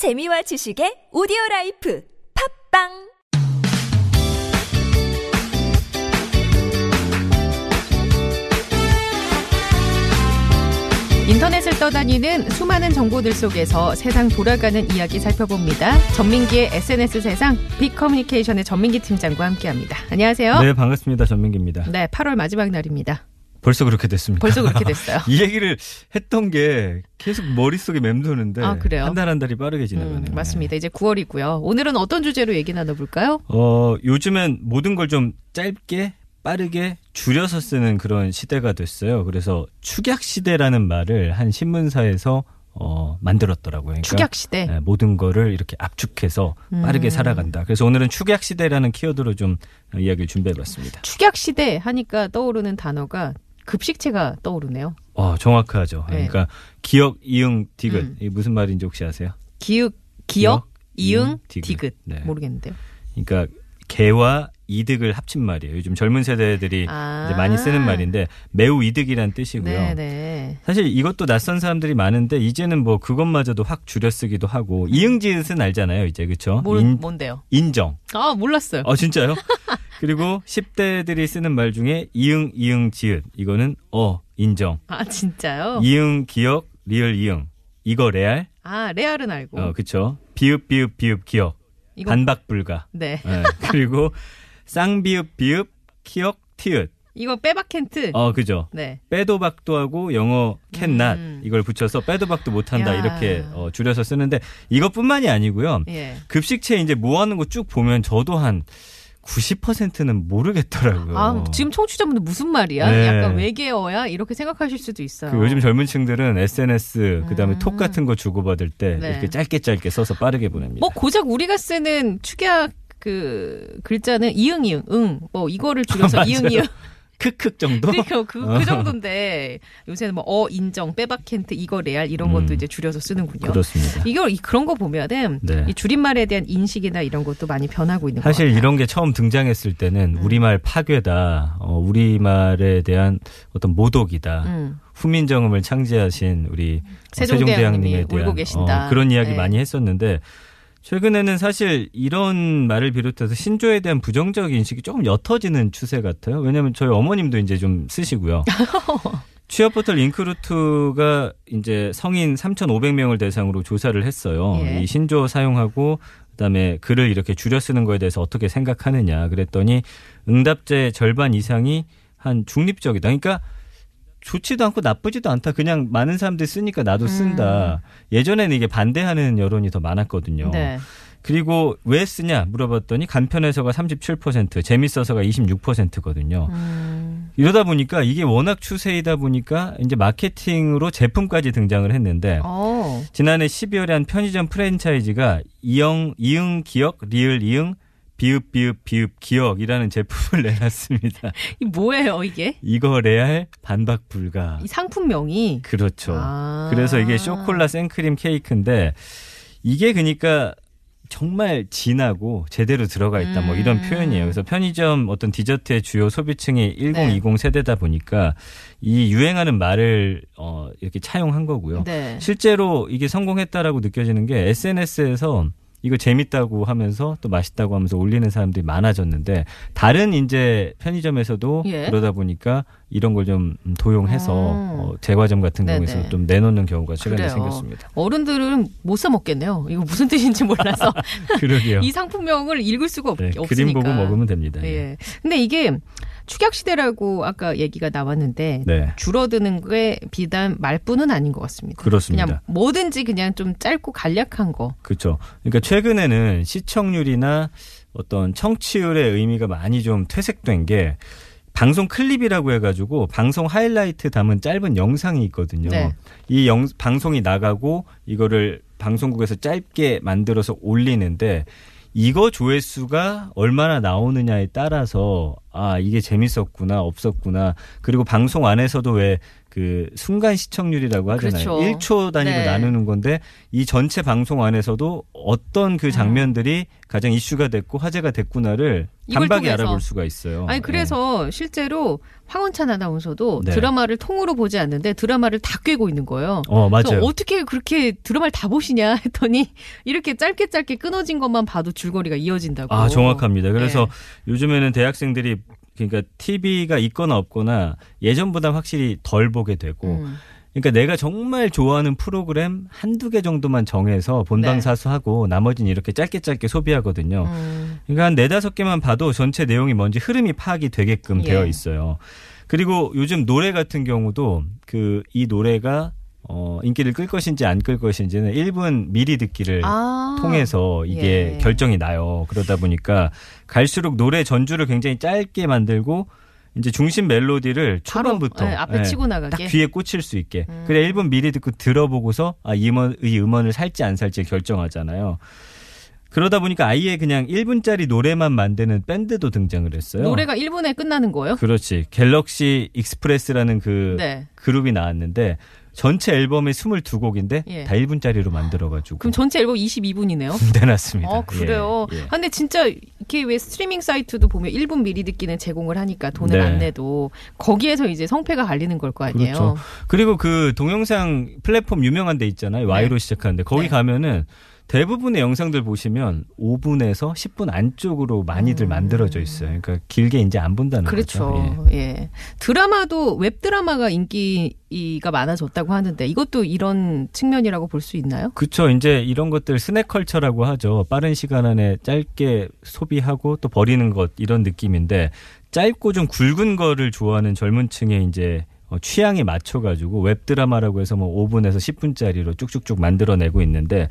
재미와 지식의 오디오 life 팟빵 인터넷을 떠다니는 수많은 정보들 속에서 세상 돌아가는 이야기 살펴봅니다. 전민기의 SNS 세상 빅 커뮤니케이션의 전민기 팀장과 함께합니다. 안녕하세요. 네, 반갑습니다. 전민기입니다. 네, 8월 마지막 날입니다. 벌써 그렇게 됐습니까? 벌써 그렇게 됐어요. 이 얘기를 했던 게 계속 머릿속에 맴도는데 아, 그래요? 한 달 한 달이 빠르게 음, 지나가네요. 맞습니다. 이제 9월이고요. 오늘은 어떤 주제로 얘기 나눠볼까요? 어, 요즘엔 모든 걸 좀 짧게 빠르게 줄여서 쓰는 그런 시대가 됐어요. 그래서 축약 시대라는 말을 한 신문사에서 어, 만들었더라고요. 그러니까 축약 시대. 네, 모든 거를 이렇게 압축해서 빠르게 음. 살아간다. 그래서 오늘은 축약 시대라는 키워드로 좀 이야기를 준비해봤습니다. 축약 시대 하니까 떠오르는 단어가 급식체가 떠오르네요. 어, 정확하죠. 네. 그러니까 기억, 이응, 디귿. 음. 이게 무슨 말인지 혹시 아세요? 기육, 기억, 이응, 이응, 디귿. 디귿. 네. 모르겠는데요. 그러니까 개와 이득을 합친 말이에요. 요즘 젊은 세대들이 아. 많이 쓰는 말인데 매우 이득이란 뜻이고요. 네네. 사실 이것도 낯선 사람들이 많은데 이제는 뭐 그것마저도 확 줄여 쓰기도 하고 이응지읒은 알잖아요. 이제 그렇죠? 뭔데요? 인정. 아, 몰랐어요. 어 진짜요? 그리고 10대들이 쓰는 말 중에 이응 이응 지읒 이거는 어 인정. 아, 진짜요? 이응 기억 리을 이응 이거 레알 아, 레알은 알고. 어 그쵸 비읍 비읍 비읍 기억 이거 반박 불가 네. 예, 그리고 쌍비읍 비읍 키역 티읕 이거 빼박캔트. 어 그죠 네. 빼도 박도 하고 영어 캔낫 음. 이걸 붙여서 빼도 박도 못한다 야. 이렇게 어, 줄여서 쓰는데 이것뿐만이 아니고요 예. 급식체 이제 모아놓은 거 쭉 보면 저도 한 90%는 모르겠더라고요. 아, 지금 청취자분들 무슨 말이야? 네. 약간 외계어야? 이렇게 생각하실 수도 있어요. 그 요즘 젊은 층들은 SNS 그 다음에 음. 톡 같은 거 주고받을 때 네. 이렇게 짧게 짧게 써서 빠르게 보냅니다. 뭐 고작 우리가 쓰는 축약 그 글자는 이응 이응 응 뭐 이거를 줄여서. 이응 이응 크크 정도? 그러니까 그, 어. 그 정도인데 요새는 뭐 어 인정 빼박캔트 이거 레알 이런 것도 음. 이제 줄여서 쓰는군요. 그렇습니다. 이걸 이- 그런 거 보면은 네. 이 줄임말에 대한 인식이나 이런 것도 많이 변하고 있는 것 사실 같아요. 이런 게 처음 등장했을 때는 음. 우리말 파괴다, 어, 우리말에 대한 어떤 모독이다. 음. 후민정음을 창제하신 우리 세종대왕님이 세종대왕님에 대한 울고 계신다. 어, 그런 이야기 네. 많이 했었는데 최근에는 사실 이런 말을 비롯해서 신조에 대한 부정적 인식이 조금 옅어지는 추세 같아요. 왜냐하면 저희 어머님도 이제 좀 쓰시고요. 취업 포털 링크루트가 이제 성인 3,500명을 대상으로 조사를 했어요. 예. 이 신조 사용하고 그다음에 글을 이렇게 줄여 쓰는 거에 대해서 어떻게 생각하느냐 그랬더니 응답자의 절반 이상이 한 중립적이다. 그러니까 좋지도 않고 나쁘지도 않다. 그냥 많은 사람들이 쓰니까 나도 쓴다. 예전에는 이게 반대하는 여론이 더 많았거든요. 음. 네. 그리고 왜 쓰냐 물어봤더니 간편해서가 37%, 재밌어서가 26%거든요. 음. 이러다 보니까 이게 워낙 추세이다 보니까 이제 마케팅으로 제품까지 등장을 했는데 어. 지난해 12월에 한 편의점 프랜차이즈가 이영 이응 기억 리을 이응 비읍 비읍 비읍 기억이라는 제품을 내놨습니다. 이 뭐예요 이게? 이거 레알 반박 불가. 이 상품명이 그렇죠. 아. 그래서 이게 쇼콜라 생크림 케이크인데 이게 그러니까 정말 진하고 제대로 들어가 있다 뭐 이런 음. 표현이에요. 그래서 편의점 어떤 디저트의 주요 소비층이 1020 네. 세대다 보니까 이 유행하는 말을 어 이렇게 차용한 거고요. 네. 실제로 이게 성공했다라고 느껴지는 게 SNS에서 이거 재밌다고 하면서 또 맛있다고 하면서 올리는 사람들이 많아졌는데 다른 이제 편의점에서도 예. 그러다 보니까 이런 걸 좀 도용해서 음. 어, 제과점 같은 네네. 경우에서 좀 내놓는 경우가 최근에 그래요. 생겼습니다. 어른들은 못 사 먹겠네요. 이거 무슨 뜻인지 몰라서 그러게요. 이 상품명을 읽을 수가 없, 네, 없으니까. 그림 보고 먹으면 됩니다. 예. 근데 이게 축약 시대라고 아까 얘기가 나왔는데 네. 줄어드는 게 비단 말뿐은 아닌 것 같습니다. 그렇습니다. 그냥 뭐든지 그냥 좀 짧고 간략한 거. 그렇죠. 그러니까 최근에는 시청률이나 어떤 청취율의 의미가 많이 좀 퇴색된 게 방송 클립이라고 해가지고 방송 하이라이트 담은 짧은 영상이 있거든요. 네. 이 영, 방송이 나가고 이거를 방송국에서 짧게 만들어서 올리는데 이거 조회수가 얼마나 나오느냐에 따라서 아 이게 재밌었구나 없었구나. 그리고 방송 안에서도 왜 그 순간 시청률이라고 하잖아요. 그렇죠. 1초 단위로 네. 나누는 건데 이 전체 방송 안에서도 어떤 그 장면들이 가장 이슈가 됐고 화제가 됐구나를 음. 단박에 통해서. 알아볼 수가 있어요. 아니 예. 그래서 실제로 황원찬 아나운서도 네. 드라마를 통으로 보지 않는데 드라마를 다 꿰고 있는 거예요. 어, 맞아요. 어떻게 그렇게 드라마를 다 보시냐 했더니 이렇게 짧게 짧게 끊어진 것만 봐도 줄거리가 이어진다고. 아, 정확합니다. 그래서 네. 요즘에는 대학생들이 그러니까 TV가 있거나 없거나 예전보다 확실히 덜 보게 되고 음. 그러니까 내가 정말 좋아하는 프로그램 한두 개 정도만 정해서 본방사수하고 나머지는 이렇게 짧게 짧게 소비하거든요. 음. 그러니까 한 네다섯 개만 봐도 전체 내용이 뭔지 흐름이 파악이 되게끔 예. 되어 있어요. 그리고 요즘 노래 같은 경우도 그 이 노래가 어 인기를 끌 것인지 안 끌 것인지는 1분 미리 듣기를 아. 통해서 이게 예. 결정이 나요. 그러다 보니까 갈수록 노래 전주를 굉장히 짧게 만들고 이제 중심 멜로디를 바로, 초반부터 예, 앞에 예, 치고 나가게. 딱 귀에 꽂힐 수 있게. 음. 그래 1분 미리 듣고 들어보고서 아, 이 음원, 이 음원을 살지 안 살지 결정하잖아요. 그러다 보니까 아예 그냥 1분짜리 노래만 만드는 밴드도 등장을 했어요. 노래가 1분에 끝나는 거예요? 그렇지. 갤럭시 익스프레스라는 그 네. 그룹이 나왔는데 전체 앨범이 22곡인데 예. 다 1분짜리로 만들어가지고 그럼 전체 앨범 22분이네요. 내놨습니다. 어, 그래요. 예, 예. 아, 근데 진짜 이렇게 왜 스트리밍 사이트도 보면 1분 미리 듣기는 제공을 하니까 돈을 네. 안 내도 거기에서 이제 성패가 갈리는 걸 거 아니에요. 그렇죠. 그리고 그 동영상 플랫폼 유명한 데 있잖아요. Y로 시작하는데 거기 네. 가면은 대부분의 영상들 보시면 5분에서 10분 안쪽으로 많이들 만들어져 있어요. 그러니까 길게 이제 안 본다는 음. 그렇죠. 거죠. 예. 예. 드라마도 웹 드라마가 인기가 많아졌다고 하는데 이것도 이런 측면이라고 볼 수 있나요? 그렇죠. 이제 이런 것들 snack culture라고 하죠. 빠른 시간 안에 짧게 소비하고 또 버리는 것 이런 느낌인데 짧고 좀 굵은 거를 좋아하는 젊은 층의 이제 어, 취향에 맞춰 가지고 웹 드라마라고 해서 뭐 5분에서 10분짜리로 쭉쭉쭉 만들어내고 있는데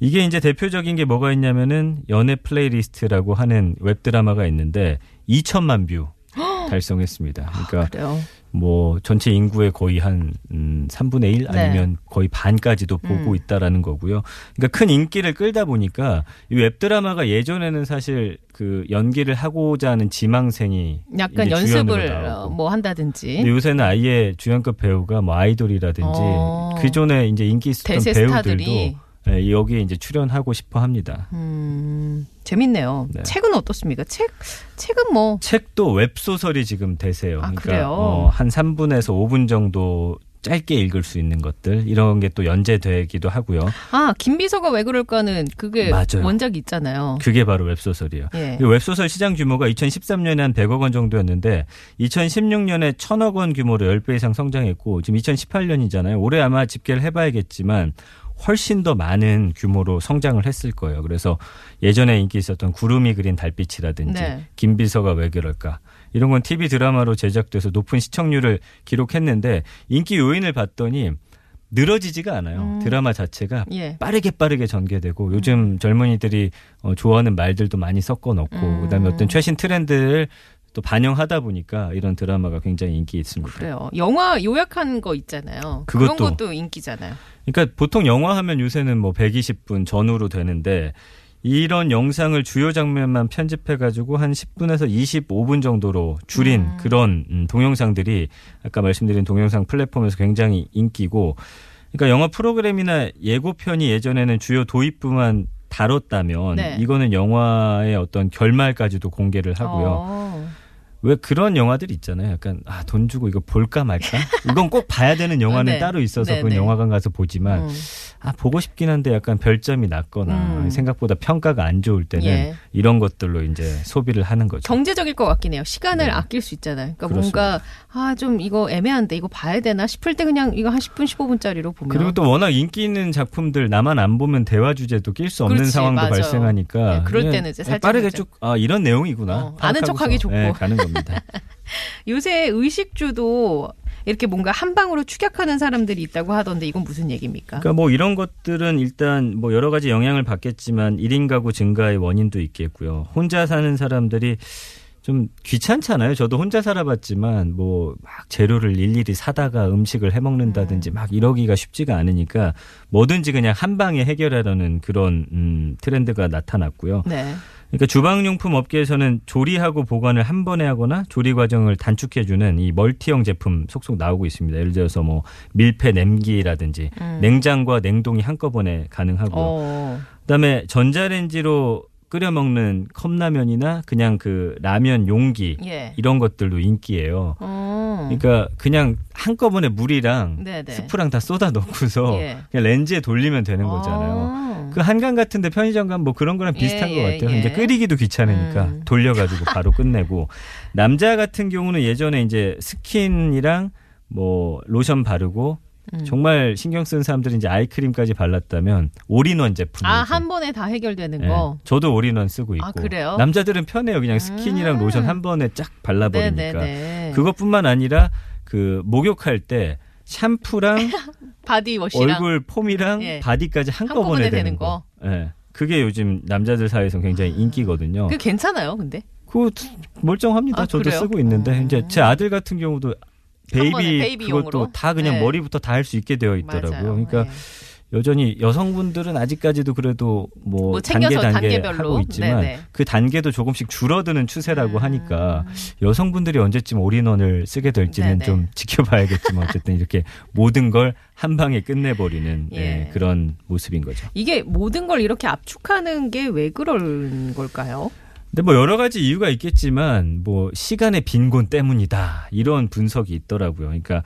이게 이제 대표적인 게 뭐가 있냐면은 연애 플레이리스트라고 하는 웹 드라마가 있는데 2천만 view 달성했습니다. 그러니까 그래요. 뭐 전체 인구의 거의 한 음, 3분의 1 네. 아니면 거의 반까지도 보고 음. 있다라는 거고요. 그러니까 큰 인기를 끌다 보니까 이 웹드라마가 예전에는 사실 그 연기를 하고자 하는 지망생이 약간 연습을. 어, 뭐 한다든지. 요새는 아예 주연급 배우가 뭐 아이돌이라든지 어. 기존에 이제 인기 있었던 배우들도 예, 여기에 이제 출연하고 싶어 합니다. 음, 재밌네요. 네. 책은 어떻습니까? 책 책은 뭐 책도 웹 소설이 지금 대세요. 아, 그러니까? 어, 한 3분에서 5분 정도 짧게 읽을 수 있는 것들 이런 게 또 연재되기도 하고요. 아, 김비서가 왜 그럴까는 그게 맞아요. 원작이 있잖아요. 그게 바로 웹소설이에요. 예. 이 웹소설 시장 규모가 2013년에 한 100억 원 정도였는데 2016년에 1000억 원 규모로 10배 이상 성장했고 지금 2018년이잖아요. 올해 아마 집계를 해봐야겠지만 훨씬 더 많은 규모로 성장을 했을 거예요. 그래서 예전에 인기 있었던 구름이 그린 달빛이라든지 네. 김비서가 왜 그럴까 이런 건 TV 드라마로 제작돼서 높은 시청률을 기록했는데 인기 요인을 봤더니 늘어지지가 않아요. 음. 드라마 자체가 예. 빠르게 빠르게 전개되고 요즘 젊은이들이 어, 좋아하는 말들도 많이 섞어 넣고 음. 그다음에 어떤 최신 트렌드를 또 반영하다 보니까 이런 드라마가 굉장히 인기 있습니다. 그래요. 영화 요약한 거 있잖아요. 그런 그것도. 것도 인기잖아요. 그러니까 보통 영화 하면 요새는 뭐 120분 전후로 되는데 이런 영상을 주요 장면만 편집해 가지고 한 10분에서 25분 정도로 줄인 음. 그런 음, 동영상들이 아까 말씀드린 동영상 플랫폼에서 굉장히 인기고 그러니까 영화 프로그램이나 예고편이 예전에는 주요 도입부만 다뤘다면 네. 이거는 영화의 어떤 결말까지도 공개를 하고요. 어. 왜 그런 영화들 있잖아요. 약간 아, 돈 주고 이거 볼까 말까? 이건 꼭 봐야 되는 영화는 네. 따로 있어서 네, 그건 네. 영화관 가서 보지만 음. 아 보고 싶긴 한데 약간 별점이 낮거나 음. 생각보다 평가가 안 좋을 때는 예. 이런 것들로 이제 소비를 하는 거죠. 경제적일 것 같긴 해요. 시간을 네. 아낄 수 있잖아요. 그러니까 그렇습니다. 뭔가 아 좀 이거 애매한데 이거 봐야 되나 싶을 때 그냥 이거 한 10분 15분짜리로 보면 그리고 또 워낙 인기 있는 작품들 나만 안 보면 대화 주제도 낄 수 없는 그렇지, 상황도 맞아. 발생하니까 네, 그럴 때는 이제 살짝 빠르게. 쭉 아 이런 내용이구나 어, 아는 척하기 좋고. 네, 가는 겁니다. 요새 의식주도 이렇게 뭔가 한 방으로 축약하는 사람들이 있다고 하던데 이건 무슨 얘기입니까? 그러니까 뭐 이런 것들은 일단 뭐 여러 가지 영향을 받겠지만 1인 가구 증가의 원인도 있겠고요. 혼자 사는 사람들이 좀 귀찮잖아요. 저도 혼자 살아봤지만 뭐 막 재료를 일일이 사다가 음식을 해 먹는다든지 막 이러기가 쉽지가 않으니까 뭐든지 그냥 한 방에 해결하려는 그런 음, 트렌드가 나타났고요. 네. 그러니까 주방용품 업계에서는 조리하고 보관을 한 번에 하거나 조리 과정을 단축해주는 이 멀티형 제품 속속 나오고 있습니다. 예를 들어서 뭐 밀폐 냄기라든지 음. 냉장과 냉동이 한꺼번에 가능하고요. 어. 그다음에 전자레인지로 끓여 먹는 컵라면이나 그냥 그 라면 용기 예. 이런 것들도 인기예요. 어. 그러니까 그냥 한꺼번에 물이랑 네네. 스프랑 다 쏟아 넣고서 예. 그냥 렌지에 돌리면 되는 거잖아요. 어. 그 한강 같은데 편의점 가면 뭐 그런 거랑 예, 비슷한 것 예, 같아요. 예. 이제 끓이기도 귀찮으니까 음. 돌려가지고 바로 끝내고 남자 같은 경우는 예전에 이제 스킨이랑 뭐 로션 바르고 음. 정말 신경 쓰는 사람들이 이제 아이크림까지 발랐다면 올인원 제품. 아, 한 번에 다 해결되는 예, 거. 저도 올인원 쓰고 있고. 아, 그래요? 남자들은 편해요. 그냥 스킨이랑 음. 로션 한 번에 쫙 발라 버리니까. 네네네. 그것뿐만 아니라 그 목욕할 때 샴푸랑 body wash랑 얼굴 foam이랑 예. body까지 한꺼번에 한꺼번에 되는 되는 거. 예. 그게 요즘 남자들 사이에서 굉장히 인기거든요. 그게 괜찮아요, 근데. 그거 멀쩡합니다. 아, 저도 그래요? 쓰고 있는데 음. 이제 제 아들 같은 경우도 baby baby용으로? 그것도 다 그냥 네. 머리부터 다 할 수 있게 되어 있더라고요. 맞아요. 그러니까 네. 여전히 여성분들은 아직까지도 그래도 뭐, 뭐 단계 단계? 하고 있지만 네네. 그 단계도 조금씩 줄어드는 추세라고 음. 하니까 여성분들이 언제쯤 올인원을 쓰게 될지는 네네. 좀 지켜봐야겠지만 어쨌든 이렇게 모든 걸 한 방에 끝내버리는 예. 예, 그런 모습인 거죠. 이게 모든 걸 이렇게 압축하는 게 왜 그런 걸까요? 근데 뭐 여러 가지 이유가 있겠지만 뭐 시간의 빈곤 때문이다 이런 분석이 있더라고요. 그러니까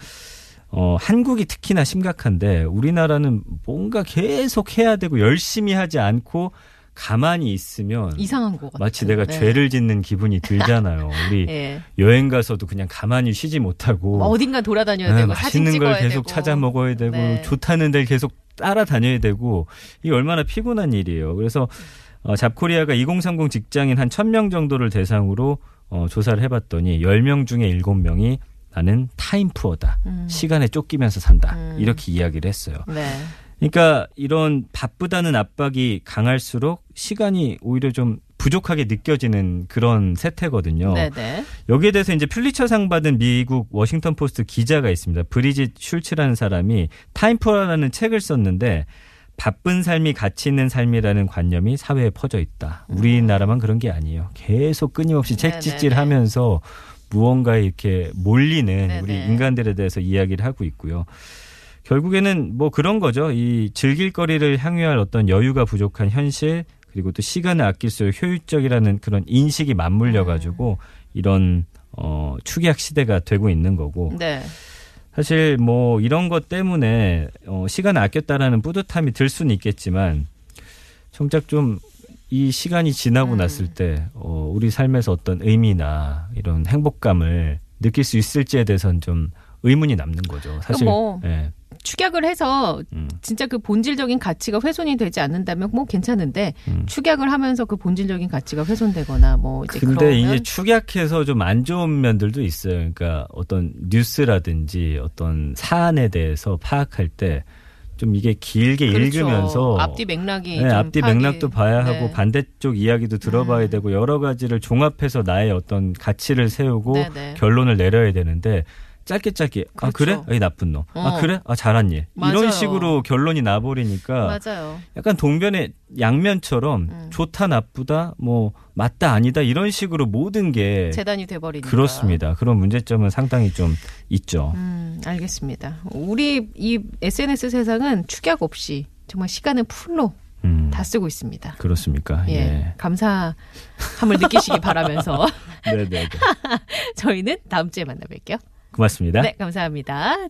어 한국이 특히나 심각한데 우리나라는 뭔가 계속 해야 되고 열심히 하지 않고 가만히 있으면 이상한 것 같아요. 마치 내가 네. 죄를 짓는 기분이 들잖아요. 우리 예. 여행 가서도 그냥 가만히 쉬지 못하고 뭐 어딘가 돌아다녀야 네, 되고 맛있는 걸 계속 되고. 찾아 먹어야 되고 네. 좋다는 데를 계속 따라다녀야 되고 이게 얼마나 피곤한 일이에요. 그래서 어, 잡코리아가 2030 직장인 한 1000명 정도를 대상으로 어, 조사를 해봤더니 10명 중에 7명이 나는 타임푸어다. 음. 시간에 쫓기면서 산다. 음. 이렇게 이야기를 했어요. 네. 그러니까 이런 바쁘다는 압박이 강할수록 시간이 오히려 좀 부족하게 느껴지는 그런 세태거든요. 네네. 여기에 대해서 이제 퓰리처상 받은 미국 워싱턴 포스트 기자가 있습니다. 브리짓 슐트라는 사람이 타임푸어라는 책을 썼는데 바쁜 삶이 가치 있는 삶이라는 관념이 사회에 퍼져 있다. 우리나라만 그런 게 아니에요. 계속 끊임없이 음. 네네네. 채찍질하면서 무언가에 이렇게 몰리는 네네. 우리 인간들에 대해서 이야기를 하고 있고요. 결국에는 뭐 그런 거죠. 이 즐길 거리를 향유할 어떤 여유가 부족한 현실 그리고 또 시간을 아낄수록 효율적이라는 그런 인식이 맞물려 가지고 이런 어 축약 시대가 되고 있는 거고 네. 사실 뭐 이런 것 때문에 어 시간을 아꼈다라는 뿌듯함이 들 수는 있겠지만 정작 좀 이 시간이 지나고 음. 났을 때 어, 우리 삶에서 어떤 의미나 이런 행복감을 느낄 수 있을지에 대해서는 좀 의문이 남는 거죠. 사실 뭐 예. 축약을 해서 음, 진짜 그 본질적인 가치가 훼손이 되지 않는다면 뭐 괜찮은데 음. 축약을 하면서 그 본질적인 가치가 훼손되거나 뭐 이제 근데 이제 축약해서 좀 안 좋은 면들도 있어요. 그러니까 어떤 뉴스라든지 어떤 사안에 대해서 파악할 때 좀 이게 길게 그렇죠. 읽으면서 앞뒤 맥락이 네, 좀 앞뒤 파악이- 맥락도 봐야 하고 네. 반대쪽 이야기도 들어봐야 음. 되고 여러 가지를 종합해서 나의 어떤 가치를 세우고 네네. 결론을 내려야 되는데 짧게 짧게 아 그래? 그렇죠. 이 나쁜 놈. 아 어. 그래? 아 잘한 일. 맞아요. 이런 식으로 결론이 나버리니까 맞아요. 약간 동변의 양면처럼 음. 좋다 나쁘다 뭐 맞다 아니다 이런 식으로 모든 게 재단이 돼버리니까. 그렇습니다. 그런 문제점은 상당히 좀 있죠. 음, 알겠습니다. 우리 이 SNS 세상은 축약 없이 정말 시간을 풀로 음, 다 쓰고 있습니다. 그렇습니까? 예. 예. 감사함을 느끼시기 바라면서 네, 네, 네. 저희는 다음 주에 만나 뵐게요. 고맙습니다. 네, 감사합니다.